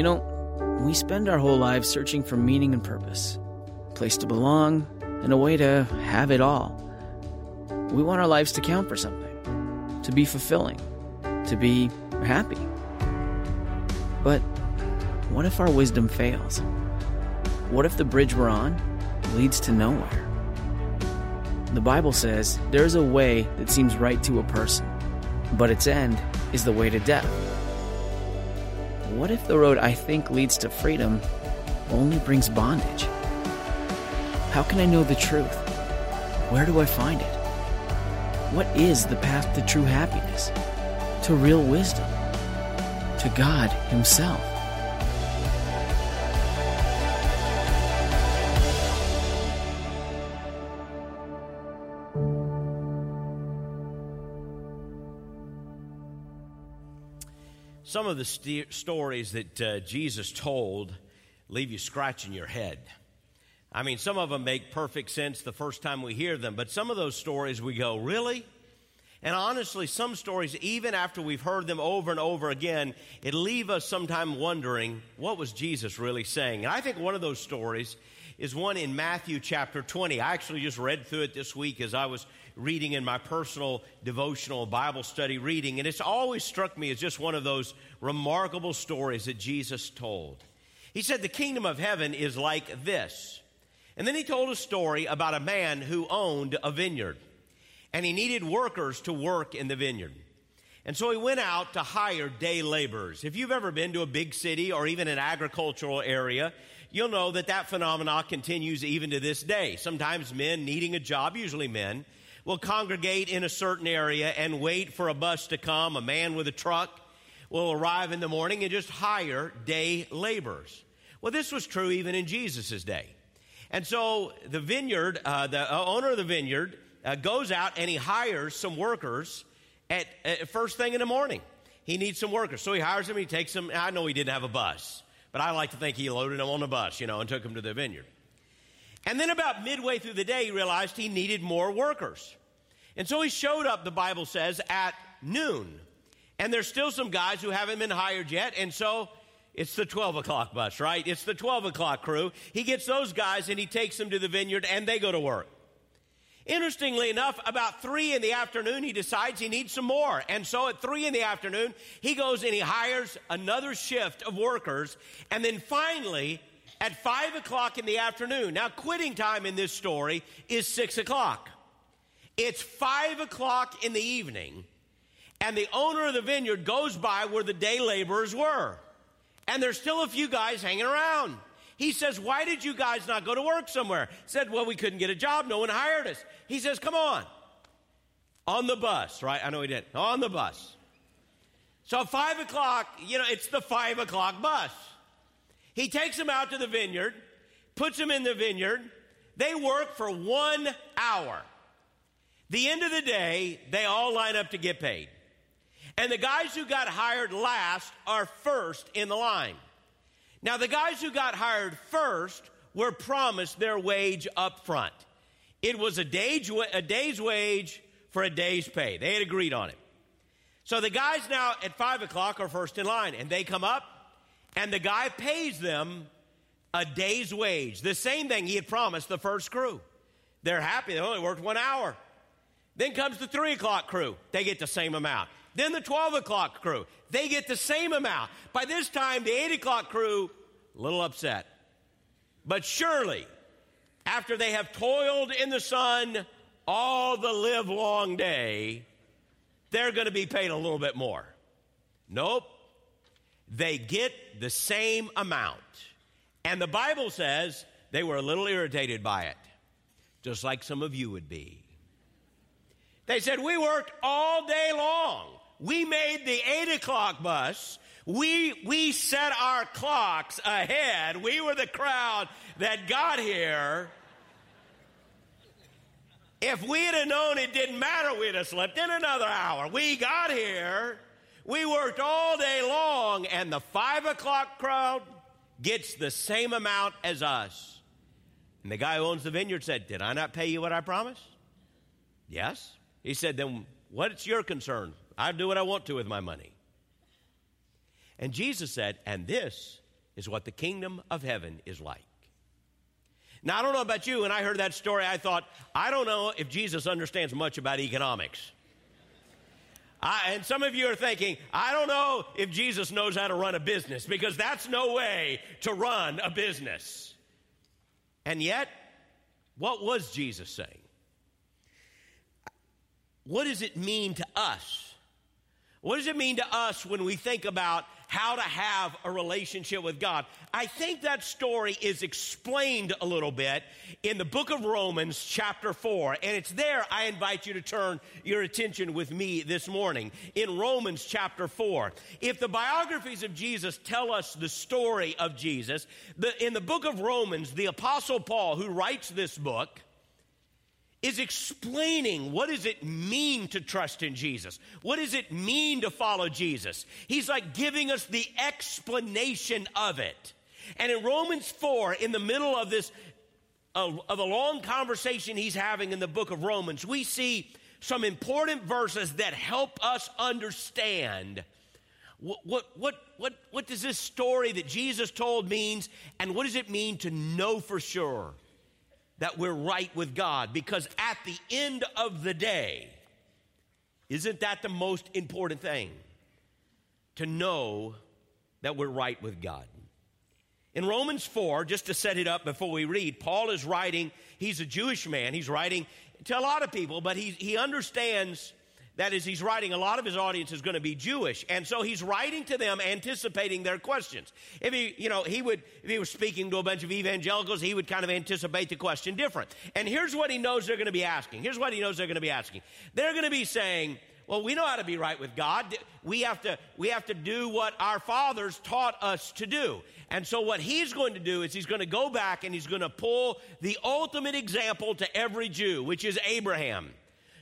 You know, we spend our whole lives searching for meaning and purpose, a place to belong, and a way to have it all. We want our lives to count for something, to be fulfilling, to be happy. But what if our wisdom fails? What if the bridge we're on leads to nowhere? The Bible says there's a way that seems right to a person, but its end is the way to death. What if the road I think leads to freedom only brings bondage? How can I know the truth? Where do I find it? What is the path to true happiness? To real wisdom? To God Himself? Some of the st- stories that uh, Jesus told leave you scratching your head. I mean, some of them make perfect sense the first time we hear them, but some of those stories we go, really? And honestly, some stories, even after we've heard them over and over again, it leave us sometime wondering, what was Jesus really saying? And I think one of those stories is one in Matthew chapter 20. I actually just read through it this week as I was reading in my personal devotional Bible study reading, and it's always struck me as just one of those remarkable stories that Jesus told. He said, The kingdom of heaven is like this. And then he told a story about a man who owned a vineyard and he needed workers to work in the vineyard. And so he went out to hire day laborers. If you've ever been to a big city or even an agricultural area, you'll know that that phenomenon continues even to this day. Sometimes men needing a job, usually men, will congregate in a certain area and wait for a bus to come. A man with a truck will arrive in the morning and just hire day laborers. Well, this was true even in Jesus' day. And so the vineyard, uh, the owner of the vineyard, uh, goes out and he hires some workers at, at, first thing in the morning. He needs some workers. So he hires them, he takes them. I know he didn't have a bus, but I like to think he loaded them on a bus, you know, and took them to the vineyard. And then about midway through the day, he realized he needed more workers. And so he showed up, the Bible says, at noon. And there's still some guys who haven't been hired yet. And so it's the 12 o'clock bus, right? It's the 12 o'clock crew. He gets those guys and he takes them to the vineyard and they go to work. Interestingly enough, about three in the afternoon, he decides he needs some more. And so at three in the afternoon, he goes and he hires another shift of workers. And then finally, at five o'clock in the afternoon, now quitting time in this story is six o'clock. It's five o'clock in the evening, and the owner of the vineyard goes by where the day laborers were. And there's still a few guys hanging around. He says, Why did you guys not go to work somewhere? Said, Well, we couldn't get a job. No one hired us. He says, Come on. On the bus, right? I know he did. On the bus. So, five o'clock, you know, it's the five o'clock bus. He takes them out to the vineyard, puts them in the vineyard. They work for one hour. The end of the day, they all line up to get paid. And the guys who got hired last are first in the line. Now, the guys who got hired first were promised their wage up front. It was a day's, a day's wage for a day's pay. They had agreed on it. So the guys now at 5 o'clock are first in line, and they come up, and the guy pays them a day's wage, the same thing he had promised the first crew. They're happy, they only worked one hour. Then comes the 3 o'clock crew, they get the same amount. Then the 12 o'clock crew, they get the same amount. By this time, the 8 o'clock crew, a little upset. But surely, after they have toiled in the sun all the live long day, they're going to be paid a little bit more. Nope. They get the same amount. And the Bible says they were a little irritated by it, just like some of you would be. They said, We worked all day long. We made the eight o'clock bus. We, we set our clocks ahead. We were the crowd that got here. If we had known it didn't matter, we'd have slept in another hour. We got here. We worked all day long, and the five o'clock crowd gets the same amount as us. And the guy who owns the vineyard said, Did I not pay you what I promised? Yes. He said, Then what's your concern? I do what I want to with my money. And Jesus said, And this is what the kingdom of heaven is like. Now, I don't know about you, when I heard that story, I thought, I don't know if Jesus understands much about economics. I, and some of you are thinking, I don't know if Jesus knows how to run a business because that's no way to run a business. And yet, what was Jesus saying? What does it mean to us? What does it mean to us when we think about how to have a relationship with God. I think that story is explained a little bit in the book of Romans, chapter 4. And it's there I invite you to turn your attention with me this morning in Romans, chapter 4. If the biographies of Jesus tell us the story of Jesus, the, in the book of Romans, the Apostle Paul, who writes this book, is explaining what does it mean to trust in Jesus? What does it mean to follow Jesus? He's like giving us the explanation of it. And in Romans 4, in the middle of this of, of a long conversation he's having in the book of Romans, we see some important verses that help us understand what, what, what, what, what does this story that Jesus told means, and what does it mean to know for sure that we're right with God. Because at the end of the day, isn't that the most important thing? To know that we're right with God. In Romans 4, just to set it up before we read, Paul is writing, he's a Jewish man, he's writing to a lot of people, but he, he understands that is, he's writing, a lot of his audience is going to be Jewish. And so he's writing to them anticipating their questions. If he, you know, he would, if he was speaking to a bunch of evangelicals, he would kind of anticipate the question different. And here's what he knows they're going to be asking. Here's what he knows they're going to be asking. They're going to be saying, well, we know how to be right with God. We have to, we have to do what our fathers taught us to do. And so what he's going to do is he's going to go back and he's going to pull the ultimate example to every Jew, which is Abraham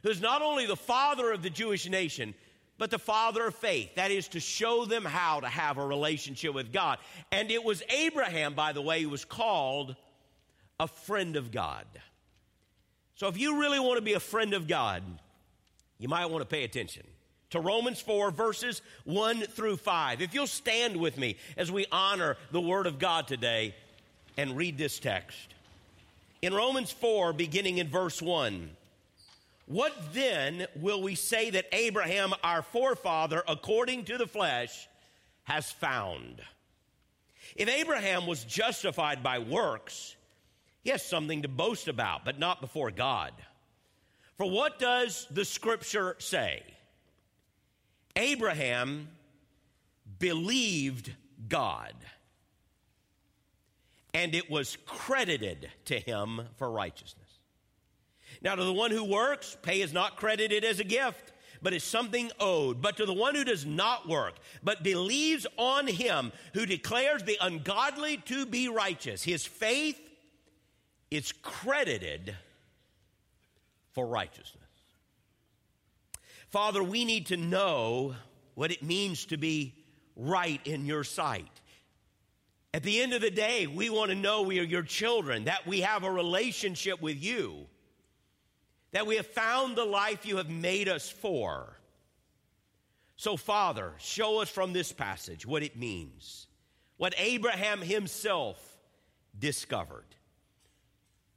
who's not only the father of the Jewish nation, but the father of faith. That is to show them how to have a relationship with God. And it was Abraham, by the way, who was called a friend of God. So if you really want to be a friend of God, you might want to pay attention to Romans 4, verses 1 through 5. If you'll stand with me as we honor the Word of God today and read this text. In Romans 4, beginning in verse 1, what then will we say that Abraham, our forefather, according to the flesh, has found? If Abraham was justified by works, he has something to boast about, but not before God. For what does the scripture say? Abraham believed God, and it was credited to him for righteousness. Now, to the one who works, pay is not credited as a gift, but is something owed. But to the one who does not work, but believes on him who declares the ungodly to be righteous, his faith is credited for righteousness. Father, we need to know what it means to be right in your sight. At the end of the day, we want to know we are your children, that we have a relationship with you that we have found the life you have made us for. So, Father, show us from this passage what it means, what Abraham himself discovered,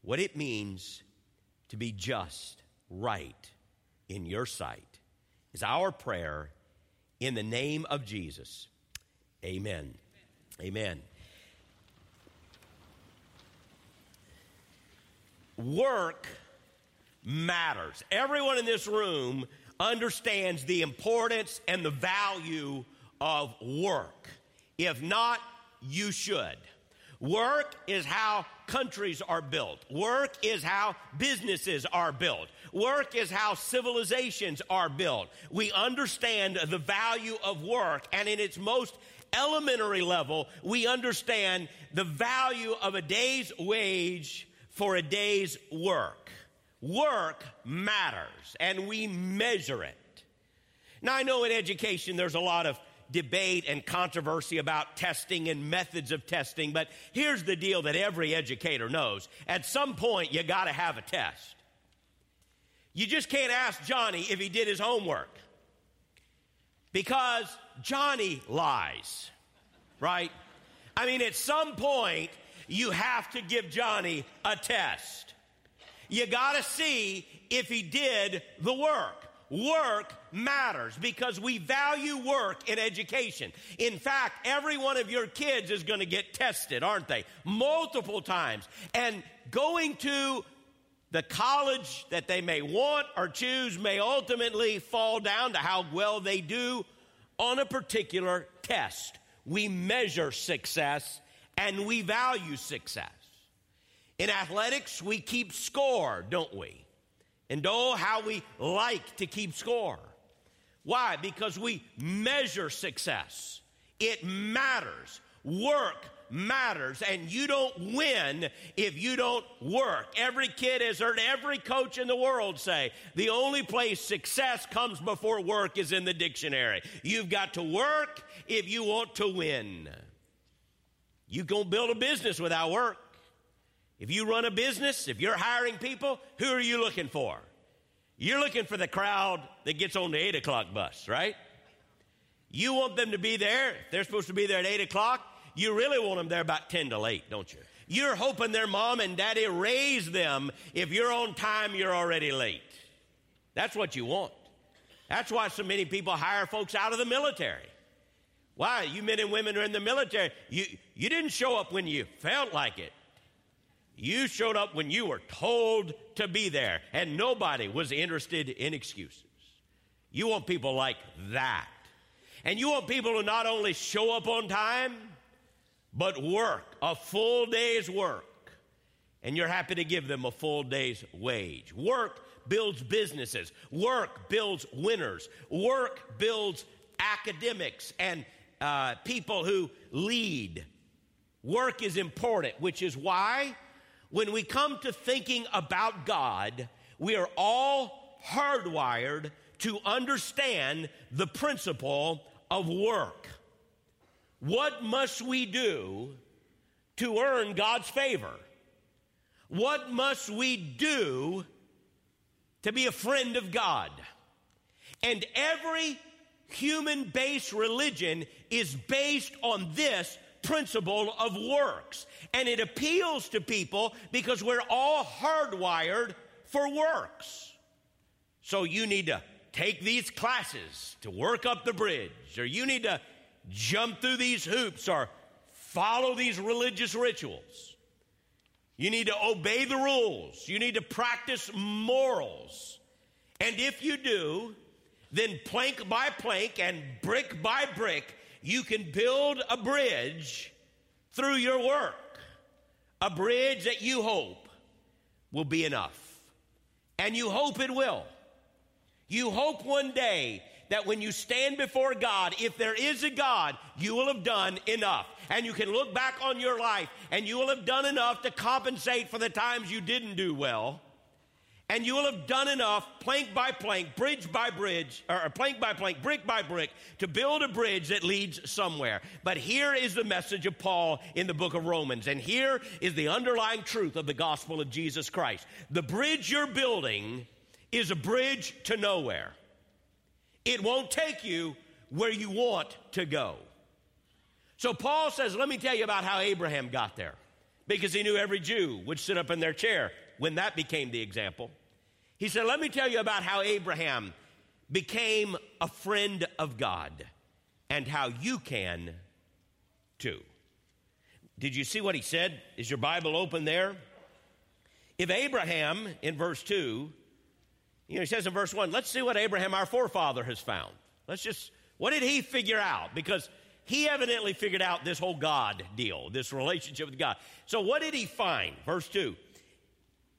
what it means to be just, right in your sight, is our prayer in the name of Jesus. Amen. Amen. Work matters. Everyone in this room understands the importance and the value of work. If not, you should. Work is how countries are built. Work is how businesses are built. Work is how civilizations are built. We understand the value of work, and in its most elementary level, we understand the value of a day's wage for a day's work. Work matters and we measure it. Now, I know in education there's a lot of debate and controversy about testing and methods of testing, but here's the deal that every educator knows. At some point, you got to have a test. You just can't ask Johnny if he did his homework because Johnny lies, right? I mean, at some point, you have to give Johnny a test. You got to see if he did the work. Work matters because we value work in education. In fact, every one of your kids is going to get tested, aren't they? Multiple times. And going to the college that they may want or choose may ultimately fall down to how well they do on a particular test. We measure success and we value success. In athletics, we keep score, don't we? And oh, how we like to keep score. Why? Because we measure success. It matters. Work matters, and you don't win if you don't work. Every kid has heard every coach in the world say the only place success comes before work is in the dictionary. You've got to work if you want to win. You can build a business without work. If you run a business, if you're hiring people, who are you looking for? You're looking for the crowd that gets on the 8 o'clock bus, right? You want them to be there. If they're supposed to be there at 8 o'clock, you really want them there about 10 to 8, don't you? You're hoping their mom and daddy raise them. If you're on time, you're already late. That's what you want. That's why so many people hire folks out of the military. Why? You men and women are in the military. You, you didn't show up when you felt like it. You showed up when you were told to be there, and nobody was interested in excuses. You want people like that. And you want people to not only show up on time, but work, a full day's work. And you're happy to give them a full day's wage. Work builds businesses, work builds winners, work builds academics and uh, people who lead. Work is important, which is why when we come to thinking about God, we are all hardwired to understand the principle of work. What must we do to earn God's favor? What must we do to be a friend of God? And every human based religion is based on this principle of works. And it appeals to people because we're all hardwired for works. So you need to take these classes to work up the bridge, or you need to jump through these hoops or follow these religious rituals. You need to obey the rules. You need to practice morals. And if you do, then plank by plank and brick by brick, you can build a bridge through your work. A bridge that you hope will be enough. And you hope it will. You hope one day that when you stand before God, if there is a God, you will have done enough. And you can look back on your life and you will have done enough to compensate for the times you didn't do well. And you will have done enough, plank by plank, bridge by bridge, or plank by plank, brick by brick, to build a bridge that leads somewhere. But here is the message of Paul in the book of Romans. And here is the underlying truth of the gospel of Jesus Christ. The bridge you're building is a bridge to nowhere. It won't take you where you want to go. So Paul says, let me tell you about how Abraham got there. Because he knew every Jew would sit up in their chair when that became the example. He said, let me tell you about how Abraham became a friend of God and how you can too. Did you see what he said? Is your Bible open there? If Abraham, in verse 2, you know, he says in verse 1, let's see what Abraham, our forefather, has found. Let's just, what did he figure out? Because he evidently figured out this whole God deal, this relationship with God. So what did he find? Verse 2.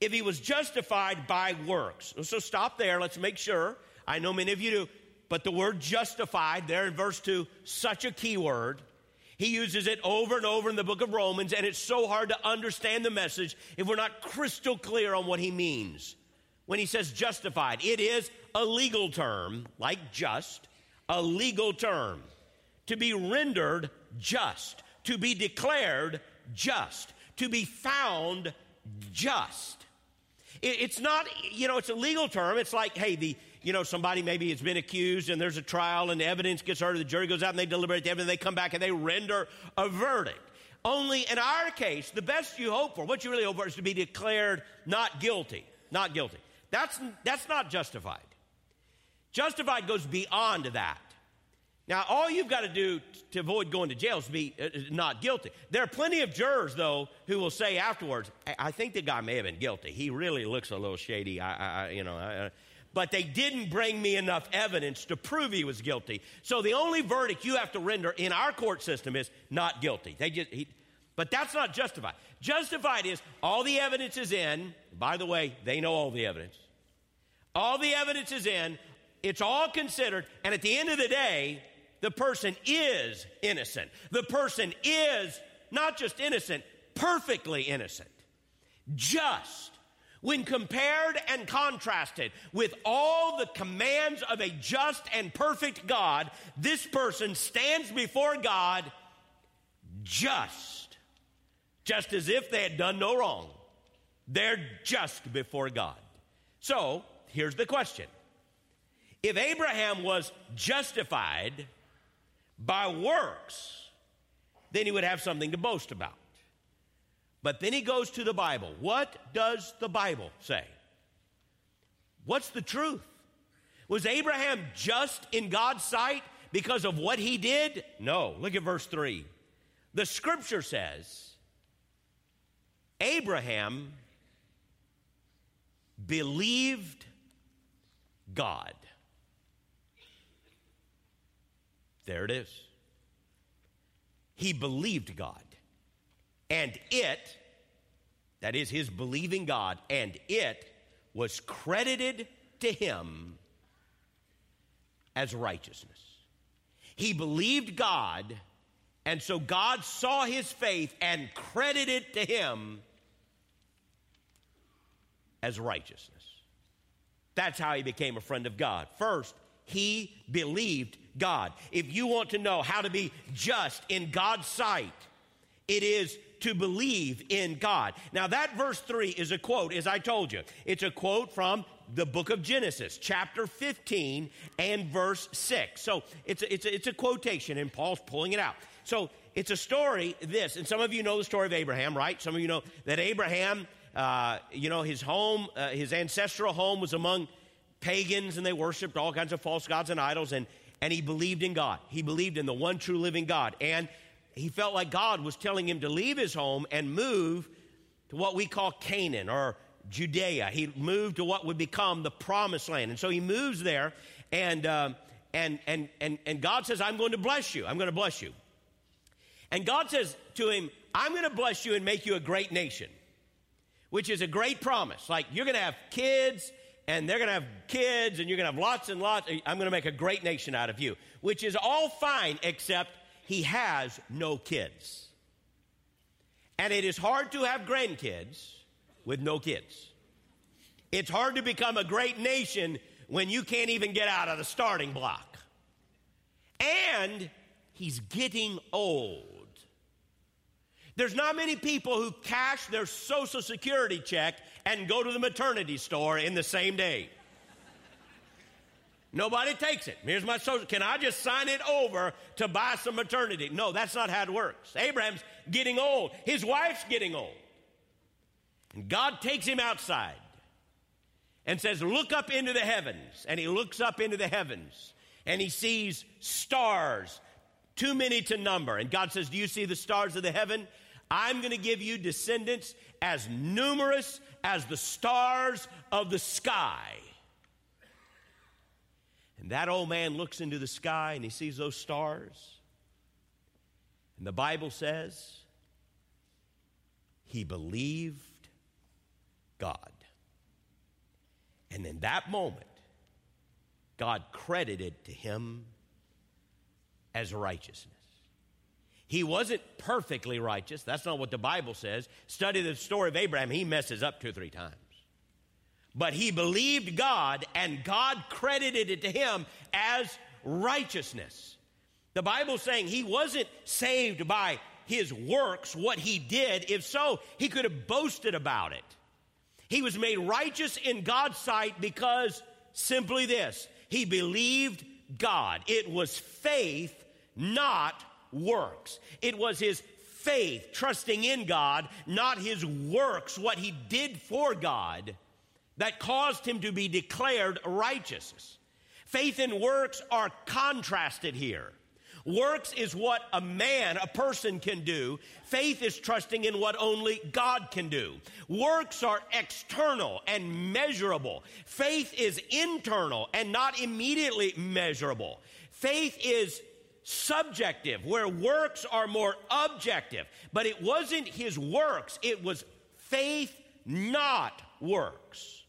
If he was justified by works. So stop there. Let's make sure. I know many of you do. But the word justified there in verse 2, such a key word. He uses it over and over in the book of Romans, and it's so hard to understand the message if we're not crystal clear on what he means when he says justified. It is a legal term, like just, a legal term. To be rendered just, to be declared just, to be found just. It's not, you know, it's a legal term. It's like, hey, the, you know, somebody maybe has been accused and there's a trial and the evidence gets heard, the jury goes out and they deliberate the evidence, they come back and they render a verdict. Only in our case, the best you hope for, what you really hope for, is to be declared not guilty. Not guilty. That's, that's not justified. Justified goes beyond that. Now, all you've got to do to avoid going to jail is be uh, not guilty. There are plenty of jurors, though, who will say afterwards, "I think the guy may have been guilty. He really looks a little shady. I, I you know." I, but they didn't bring me enough evidence to prove he was guilty. So the only verdict you have to render in our court system is not guilty. They just, he, but that's not justified. Justified is all the evidence is in. By the way, they know all the evidence. All the evidence is in. It's all considered. And at the end of the day, the person is innocent. The person is not just innocent, perfectly innocent. Just. When compared and contrasted with all the commands of a just and perfect God, this person stands before God just. Just as if they had done no wrong. They're just before God. So, here's the question If Abraham was justified, by works, then he would have something to boast about. But then he goes to the Bible. What does the Bible say? What's the truth? Was Abraham just in God's sight because of what he did? No. Look at verse 3. The scripture says Abraham believed God. There it is. He believed God. And it, that is his believing God, and it was credited to him as righteousness. He believed God, and so God saw his faith and credited to him as righteousness. That's how he became a friend of God. First, he believed God. If you want to know how to be just in God's sight, it is to believe in God. Now, that verse 3 is a quote, as I told you. It's a quote from the book of Genesis, chapter 15 and verse 6. So it's a, it's a, it's a quotation, and Paul's pulling it out. So it's a story, this, and some of you know the story of Abraham, right? Some of you know that Abraham, uh, you know, his home, uh, his ancestral home was among pagans, and they worshiped all kinds of false gods and idols. And and he believed in God. He believed in the one true living God. And he felt like God was telling him to leave his home and move to what we call Canaan or Judea. He moved to what would become the promised land. And so he moves there, and, um, and, and, and, and God says, I'm going to bless you. I'm going to bless you. And God says to him, I'm going to bless you and make you a great nation, which is a great promise. Like, you're going to have kids and they're going to have kids, and you're going to have lots and lots. I'm going to make a great nation out of you, which is all fine, except he has no kids. And it is hard to have grandkids with no kids. It's hard to become a great nation when you can't even get out of the starting block. And he's getting old. There's not many people who cash their Social Security check and go to the maternity store in the same day. Nobody takes it. Here's my social. Can I just sign it over to buy some maternity? No, that's not how it works. Abraham's getting old. His wife's getting old. And God takes him outside and says, Look up into the heavens. And he looks up into the heavens and he sees stars, too many to number. And God says, Do you see the stars of the heaven? I'm going to give you descendants as numerous as the stars of the sky. And that old man looks into the sky and he sees those stars. And the Bible says he believed God. And in that moment, God credited to him as righteousness. He wasn't perfectly righteous. That's not what the Bible says. Study the story of Abraham, he messes up two or three times. But he believed God, and God credited it to him as righteousness. The Bible's saying he wasn't saved by his works, what he did. If so, he could have boasted about it. He was made righteous in God's sight because simply this he believed God. It was faith, not works. It was his faith, trusting in God, not his works, what he did for God, that caused him to be declared righteous. Faith and works are contrasted here. Works is what a man, a person can do. Faith is trusting in what only God can do. Works are external and measurable. Faith is internal and not immediately measurable. Faith is subjective, where works are more objective. But it wasn't his works, it was faith, not works.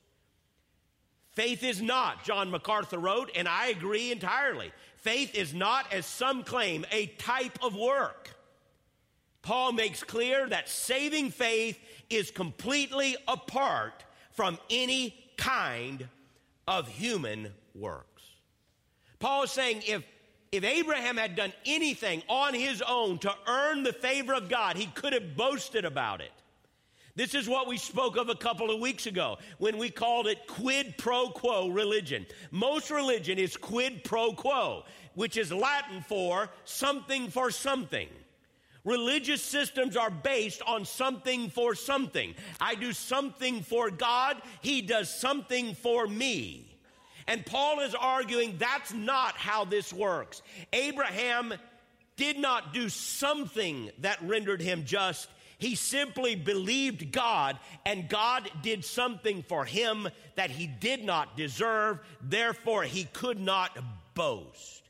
Faith is not, John MacArthur wrote, and I agree entirely. Faith is not, as some claim, a type of work. Paul makes clear that saving faith is completely apart from any kind of human works. Paul is saying if, if Abraham had done anything on his own to earn the favor of God, he could have boasted about it. This is what we spoke of a couple of weeks ago when we called it quid pro quo religion. Most religion is quid pro quo, which is Latin for something for something. Religious systems are based on something for something. I do something for God, He does something for me. And Paul is arguing that's not how this works. Abraham did not do something that rendered him just. He simply believed God, and God did something for him that he did not deserve. Therefore, he could not boast.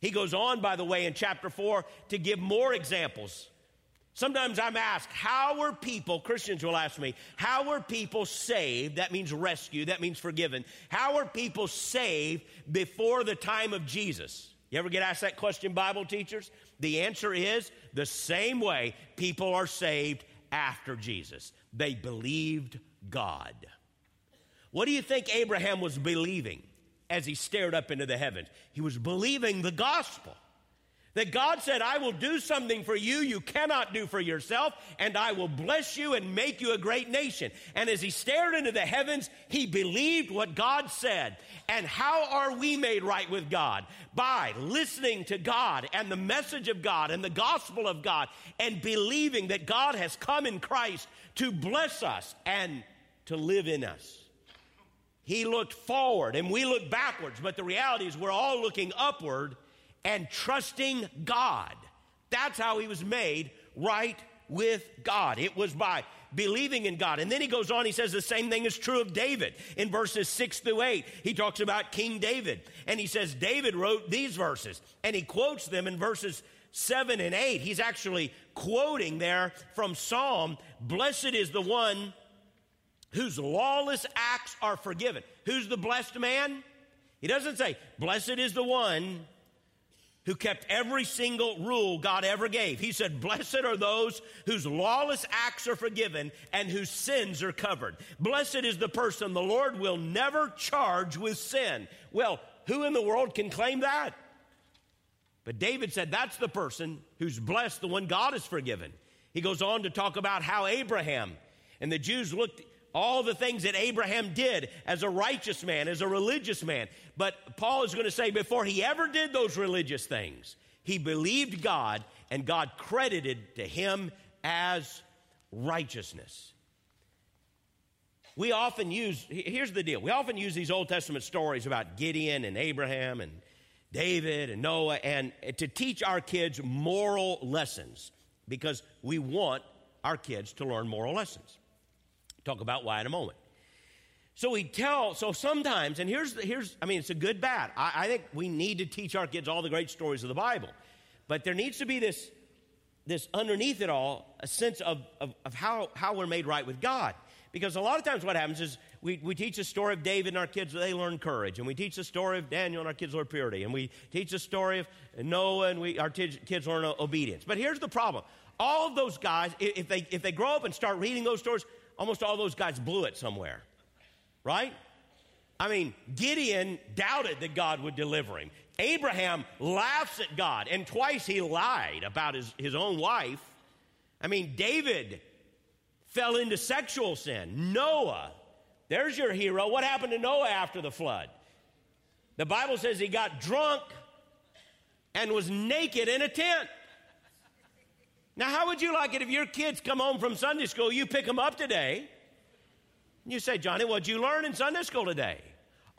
He goes on, by the way, in chapter 4 to give more examples. Sometimes I'm asked, how were people, Christians will ask me, how were people saved? That means rescue, that means forgiven. How were people saved before the time of Jesus? You ever get asked that question, Bible teachers? The answer is the same way people are saved after Jesus. They believed God. What do you think Abraham was believing as he stared up into the heavens? He was believing the gospel. That God said, I will do something for you you cannot do for yourself, and I will bless you and make you a great nation. And as he stared into the heavens, he believed what God said. And how are we made right with God? By listening to God and the message of God and the gospel of God and believing that God has come in Christ to bless us and to live in us. He looked forward and we look backwards, but the reality is we're all looking upward and trusting God. That's how he was made right with God. It was by believing in God. And then he goes on, he says the same thing is true of David. In verses 6 through 8, he talks about King David. And he says David wrote these verses, and he quotes them in verses 7 and 8. He's actually quoting there from Psalm Blessed is the one whose lawless acts are forgiven. Who's the blessed man? He doesn't say, Blessed is the one who kept every single rule God ever gave. He said, Blessed are those whose lawless acts are forgiven and whose sins are covered. Blessed is the person the Lord will never charge with sin. Well, who in the world can claim that? But David said, That's the person who's blessed, the one God has forgiven. He goes on to talk about how Abraham and the Jews looked all the things that Abraham did as a righteous man, as a religious man. But Paul is going to say before he ever did those religious things, he believed God and God credited to him as righteousness. We often use, here's the deal, we often use these Old Testament stories about Gideon and Abraham and David and Noah and to teach our kids moral lessons because we want our kids to learn moral lessons. Talk about why in a moment. So we tell, so sometimes, and here's, here's I mean, it's a good bad. I, I think we need to teach our kids all the great stories of the Bible. But there needs to be this, this underneath it all, a sense of, of, of how, how we're made right with God. Because a lot of times what happens is we, we teach the story of David and our kids, they learn courage. And we teach the story of Daniel and our kids learn purity. And we teach the story of Noah and we, our t- kids learn obedience. But here's the problem. All of those guys, if they, if they grow up and start reading those stories, almost all those guys blew it somewhere, right? I mean, Gideon doubted that God would deliver him. Abraham laughs at God, and twice he lied about his, his own wife. I mean, David fell into sexual sin. Noah, there's your hero. What happened to Noah after the flood? The Bible says he got drunk and was naked in a tent. Now, how would you like it if your kids come home from Sunday school, you pick them up today? You say, Johnny, what'd you learn in Sunday school today?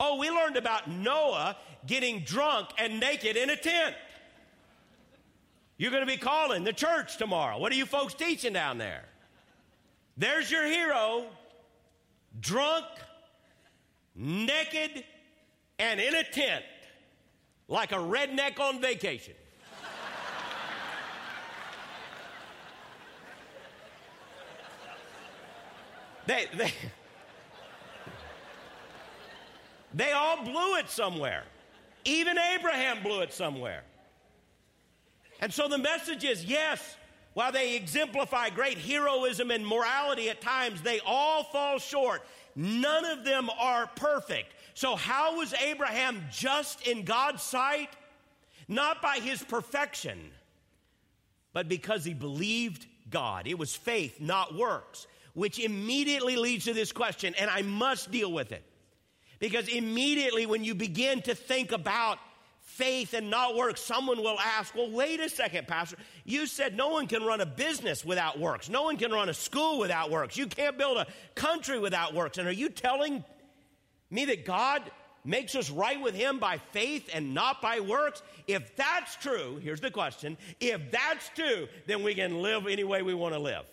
Oh, we learned about Noah getting drunk and naked in a tent. You're going to be calling the church tomorrow. What are you folks teaching down there? There's your hero, drunk, naked, and in a tent, like a redneck on vacation. They, they, they all blew it somewhere. Even Abraham blew it somewhere. And so the message is yes, while they exemplify great heroism and morality at times, they all fall short. None of them are perfect. So, how was Abraham just in God's sight? Not by his perfection, but because he believed God. It was faith, not works, which immediately leads to this question, and I must deal with it. Because immediately when you begin to think about faith and not works, someone will ask, Well, wait a second, Pastor. You said no one can run a business without works. No one can run a school without works. You can't build a country without works. And are you telling me that God makes us right with Him by faith and not by works? If that's true, here's the question if that's true, then we can live any way we want to live.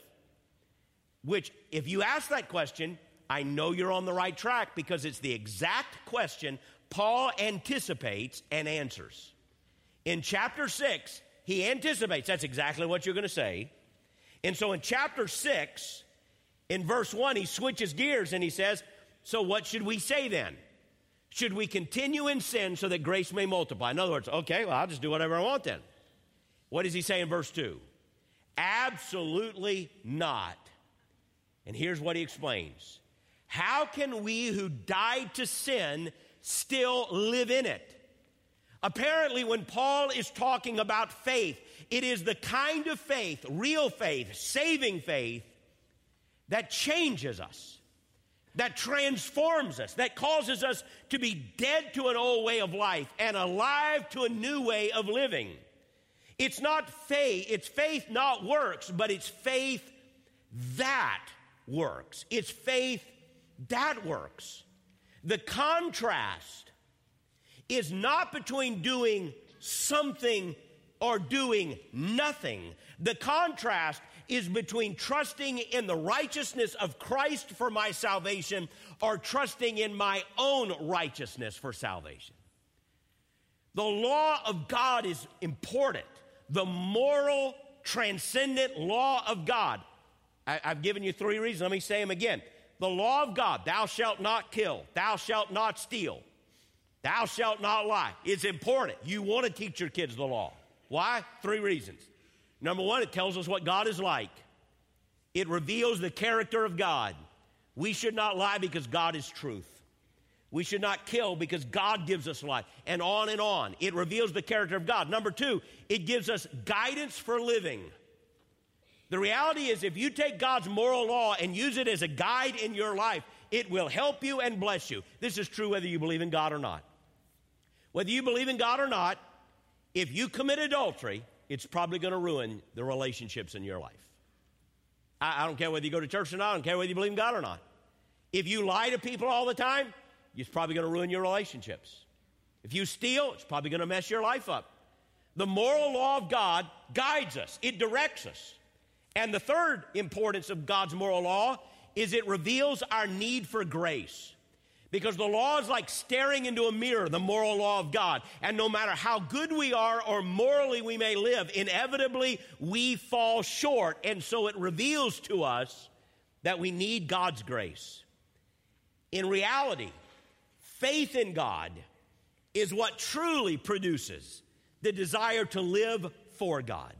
Which, if you ask that question, I know you're on the right track because it's the exact question Paul anticipates and answers. In chapter 6, he anticipates. That's exactly what you're going to say. And so in chapter 6, in verse 1, he switches gears and he says, So what should we say then? Should we continue in sin so that grace may multiply? In other words, okay, well, I'll just do whatever I want then. What does he say in verse 2? Absolutely not. And here's what he explains how can we who died to sin still live in it? Apparently, when Paul is talking about faith, it is the kind of faith, real faith, saving faith, that changes us, that transforms us, that causes us to be dead to an old way of life and alive to a new way of living. It's not faith, it's faith, not works, but it's faith that works. It's faith that works. The contrast is not between doing something or doing nothing. The contrast is between trusting in the righteousness of Christ for my salvation or trusting in my own righteousness for salvation. The law of God is important. The moral, transcendent law of God. I, have given you three reasons. Let me say them again the law of God, thou shalt not kill, thou shalt not steal, thou shalt not lie, is important. You want to teach your kids the law. Why? Three reasons. Number one, it tells us what God is like, it reveals the character of God. We should not lie because God is truth. We should not kill because God gives us life, and on and on. It reveals the character of God. Number two, it gives us guidance for living. The reality is, if you take God's moral law and use it as a guide in your life, it will help you and bless you. This is true whether you believe in God or not. Whether you believe in God or not, if you commit adultery, it's probably going to ruin the relationships in your life. I, I, don't care whether you go to church or not, I don't care whether you believe in God or not. If you lie to people all the time, it's probably going to ruin your relationships. If you steal, it's probably going to mess your life up. The moral law of God guides us, it directs us. And the third importance of God's moral law is it reveals our need for grace. Because the law is like staring into a mirror, the moral law of God. And no matter how good we are or morally we may live, inevitably we fall short. And so it reveals to us that we need God's grace. In reality, faith in God is what truly produces the desire to live for God.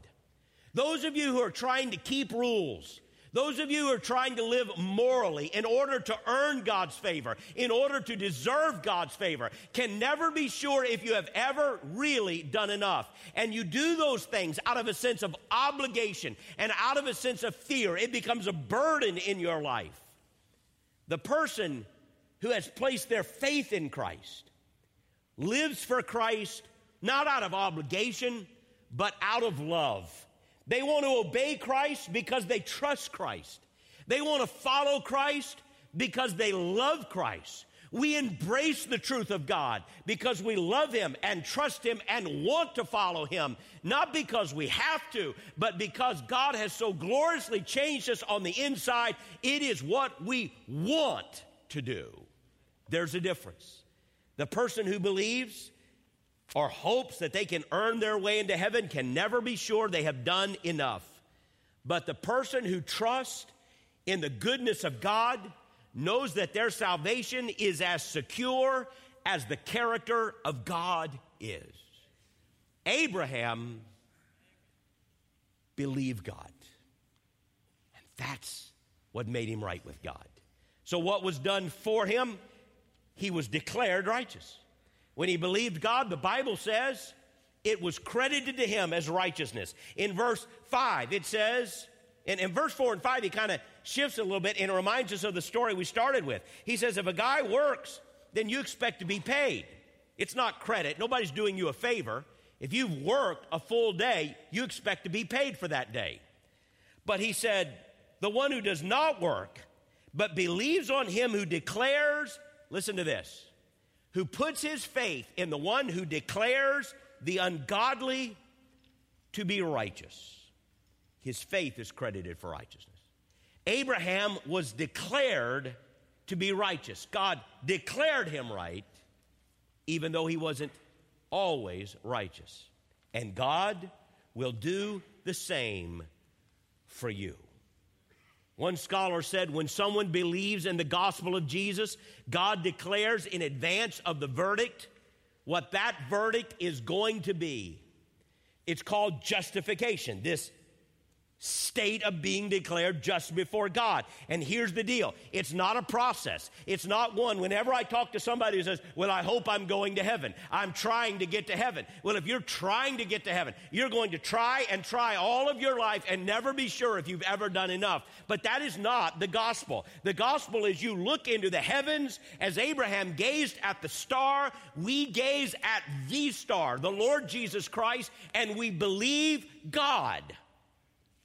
Those of you who are trying to keep rules, those of you who are trying to live morally in order to earn God's favor, in order to deserve God's favor, can never be sure if you have ever really done enough. And you do those things out of a sense of obligation and out of a sense of fear. It becomes a burden in your life. The person who has placed their faith in Christ lives for Christ not out of obligation, but out of love They want to obey Christ because they trust Christ. They want to follow Christ because they love Christ. We embrace the truth of God because we love Him and trust Him and want to follow Him, not because we have to, but because God has so gloriously changed us on the inside. It is what we want to do. There's a difference. The person who believes or hopes that they can earn their way into heaven can never be sure they have done enough. But the person who trusts in the goodness of God, knows that their salvation is as secure as the character of God is. Abraham believed God. And that's what made him right with God. So, what was done for him? He was declared righteous. When he believed God, the Bible says it was credited to him as righteousness. In verse 5, it says, and in verse 4 and 5, he kind of shifts a little bit and reminds us of the story we started with. He says, if a guy works, then you expect to be paid. It's not credit. Nobody's doing you a favor. If you've worked a full day, you expect to be paid for that day. But he said, the one who does not work, but believes on him who declares, listen to this, who puts his faith in the one who declares the ungodly to be righteous. His faith is credited for righteousness. Abraham was declared to be righteous. God declared him right, even though he wasn't always righteous. And God will do the same for you. One scholar said when someone believes in the gospel of Jesus, God declares in advance of the verdict what that verdict is going to be. It's called justification. This state of being declared just before God. And here's the deal it's not a process. It's not one. Whenever I talk to somebody who says, Well, I hope I'm going to heaven, I'm trying to get to heaven. Well, if you're trying to get to heaven, you're going to try and try all of your life and never be sure if you've ever done enough. But that is not the gospel. The gospel is you look into the heavens as Abraham gazed at the star, we gaze at the star, the Lord Jesus Christ, and we believe God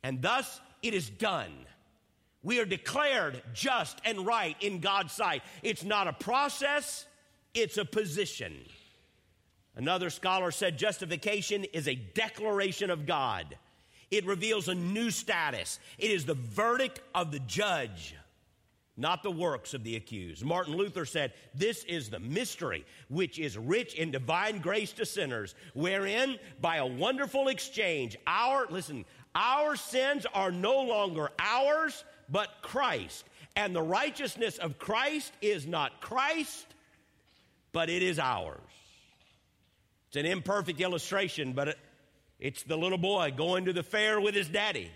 and thus it is done. We are declared just and right in God's sight. It's not a process, it's a position. Another scholar said justification is a declaration of God. It reveals a new status. It is the verdict of the judge, not the works of the accused. Martin Luther said, This is the mystery which is rich in divine grace to sinners, wherein by a wonderful exchange, our, listen, our sins are no longer ours, but Christ. And the righteousness of Christ is not Christ, but it is ours. It's an imperfect illustration, but it, it's the little boy going to the fair with his daddy.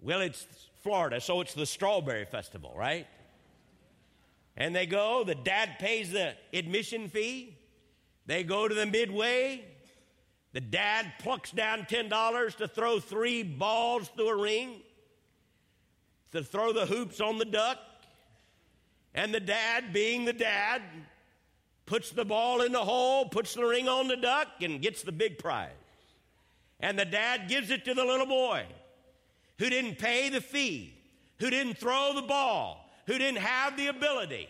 Well, it's Florida, so it's the strawberry festival, right? And they go, the dad pays the admission fee. They go to the midway, the dad plucks down $10 to throw three balls through a ring, to throw the hoops on the duck. And the dad, being the dad, puts the ball in the hole, puts the ring on the duck, and gets the big prize. And the dad gives it to the little boy who didn't pay the fee, who didn't throw the ball, who didn't have the ability.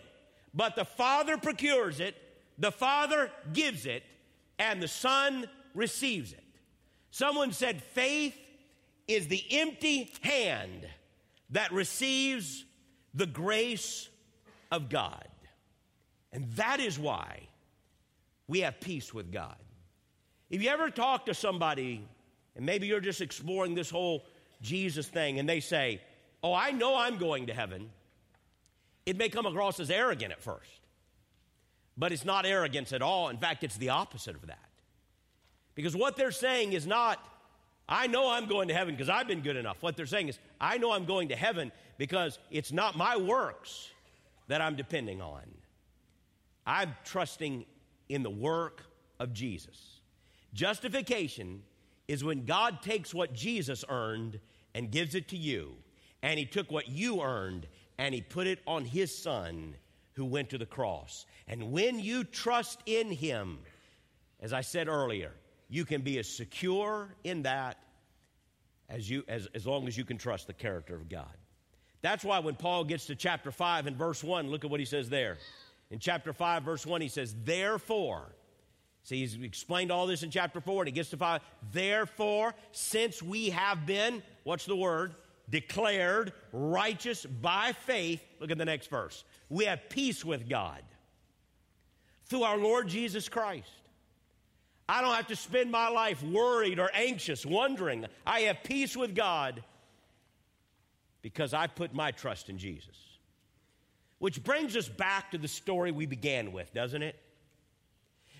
But the father procures it, the father gives it, and the son receives it. Someone said faith is the empty hand that receives the grace of God. And that is why we have peace with God. If you ever talk to somebody, and maybe you're just exploring this whole Jesus thing, and they say, Oh, I know I'm going to heaven, it may come across as arrogant at first. But it's not arrogance at all. In fact, it's the opposite of that. Because what they're saying is not, I know I'm going to heaven because I've been good enough. What they're saying is, I know I'm going to heaven because it's not my works that I'm depending on. I'm trusting in the work of Jesus. Justification is when God takes what Jesus earned and gives it to you, and He took what you earned and He put it on His Son who went to the cross. And when you trust in Him, as I said earlier, you can be as secure in that as, you, as, as long as you can trust the character of God. That's why when Paul gets to chapter 5 and verse 1, look at what he says there. In chapter 5, verse 1, he says, Therefore, see, he's explained all this in chapter 4, and he gets to 5. Therefore, since we have been, what's the word? Declared righteous by faith. Look at the next verse. We have peace with God through our Lord Jesus Christ. I don't have to spend my life worried or anxious, wondering. I have peace with God because I put my trust in Jesus. Which brings us back to the story we began with, doesn't it?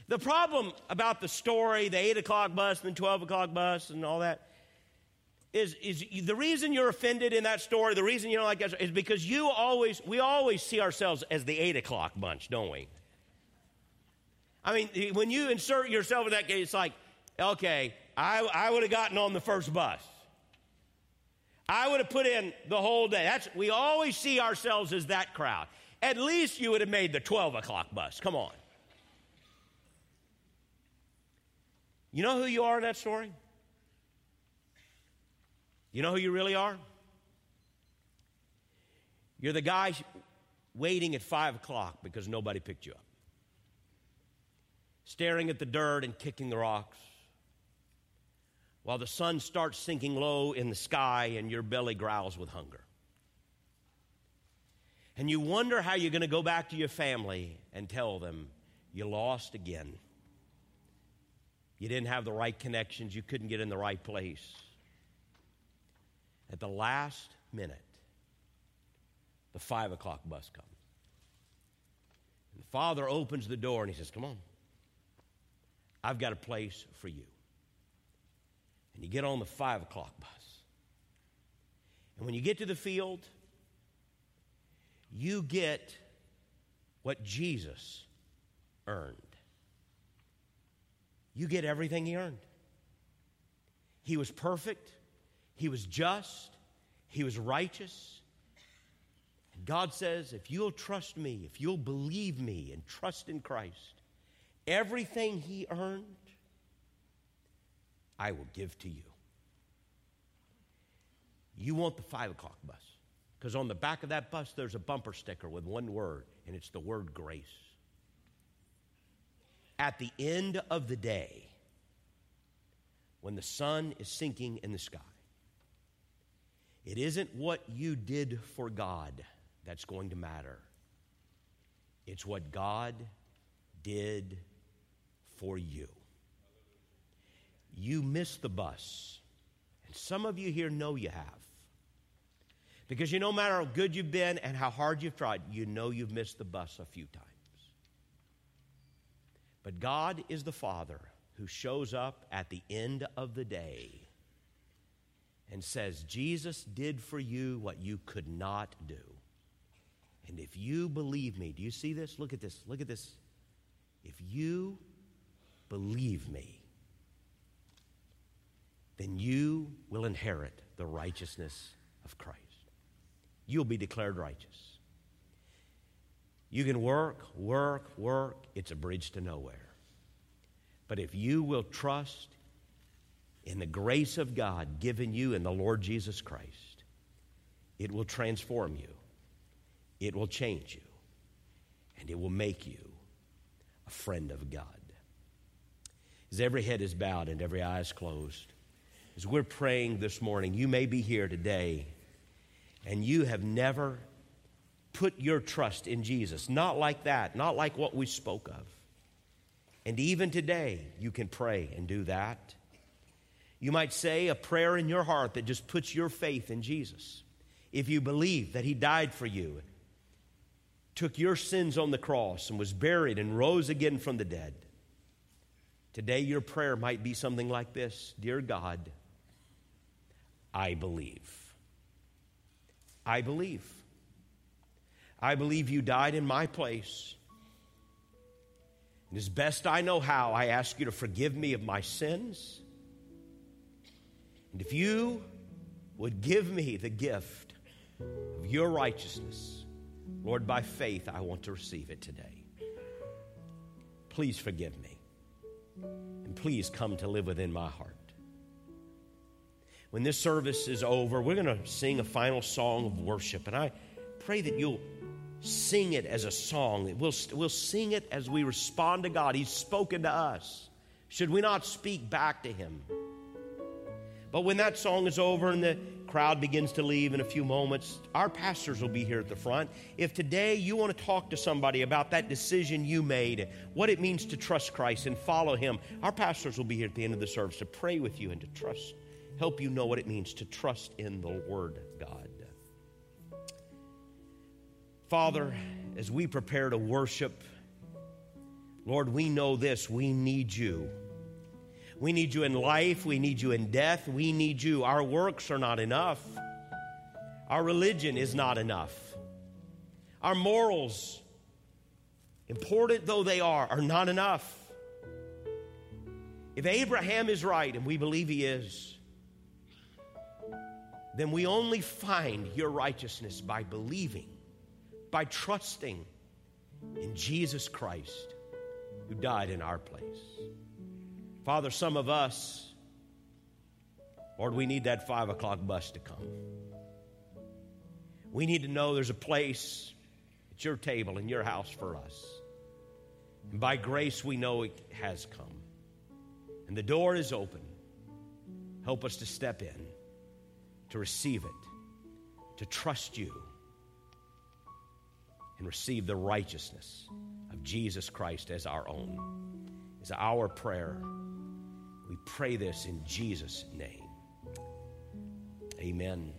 The problem about the story, the 8 o'clock bus and the 12 o'clock bus and all that, is, is the reason you're offended in that story, the reason you don't like that is because you always, we always see ourselves as the 8 o'clock bunch, don't we? I mean, when you insert yourself in that case, it's like, okay, I, I would have gotten on the first bus. I would have put in the whole day. That's, we always see ourselves as that crowd. At least you would have made the 12 o'clock bus. Come on. You know who you are in that story? You know who you really are? You're the guy waiting at 5 o'clock because nobody picked you up staring at the dirt and kicking the rocks, while the sun starts sinking low in the sky and your belly growls with hunger. And you wonder how you're going to go back to your family and tell them you lost again. You didn't have the right connections, you couldn't get in the right place. At the last minute, the five o'clock bus comes. And the father opens the door and he says, Come on. I've got a place for you. And you get on the five o'clock bus. And when you get to the field, you get what Jesus earned. You get everything he earned. He was perfect, he was just, he was righteous. And God says, if you'll trust me, if you'll believe me and trust in Christ, Everything he earned, I will give to you. You want the five o'clock bus. Because on the back of that bus, there's a bumper sticker with one word, and it's the word grace. At the end of the day, when the sun is sinking in the sky, it isn't what you did for God that's going to matter. It's what God did for you. You missed the bus. And some of you here know you have. Because you know, no matter how good you've been and how hard you've tried, you know you've missed the bus a few times. But God is the Father who shows up at the end of the day and says, Jesus did for you what you could not do. And if you believe me, do you see this? Look at this. Look at this. If you believe me, then you will inherit the righteousness of Christ. You'll be declared righteous. You can work, work, work. It's a bridge to nowhere. But if you will trust in the grace of God given you in the Lord Jesus Christ, it will transform you, it will change you, and it will make you a friend of God as every head is bowed and every eye is closed, as we're praying this morning, you may be here today and you have never put your trust in Jesus. Not like that, not like what we spoke of. And even today, you can pray and do that. You might say a prayer in your heart that just puts your faith in Jesus. If you believe that He died for you, took your sins on the cross, and was buried and rose again from the dead, Today, your prayer might be something like this Dear God, I believe. I believe. I believe you died in my place. And as best I know how, I ask you to forgive me of my sins. And if you would give me the gift of your righteousness, Lord, by faith, I want to receive it today. Please forgive me. And please come to live within my heart. when this service is over, we're going to sing a final song of worship. And I pray that you'll sing it as a song. We'll, we'll sing it as we respond to God. He's spoken to us. Should we not speak back to Him? But when that song is over and the crowd begins to leave in a few moments, our pastors will be here at the front. If today you want to talk to somebody about that decision you made, what it means to trust Christ and follow Him, our pastors will be here at the end of the service to pray with you and to trust, help you know what it means to trust in the Lord God. Father, as we prepare to worship, Lord, we know this we need you. We need you in life. We need you in death. We need you. Our works are not enough. Our religion is not enough. Our morals, important though they are, are not enough. If Abraham is right, and we believe he is, then we only find your righteousness by believing, by trusting in Jesus Christ who died in our place. Father, some of us, Lord, we need that five o'clock bus to come. We need to know there's a place at your table in your house for us. And by grace, we know it has come. And the door is open. Help us to step in, to receive it, to trust you, and receive the righteousness of Jesus Christ as our own. Is our prayer. We pray this in Jesus' name. Amen.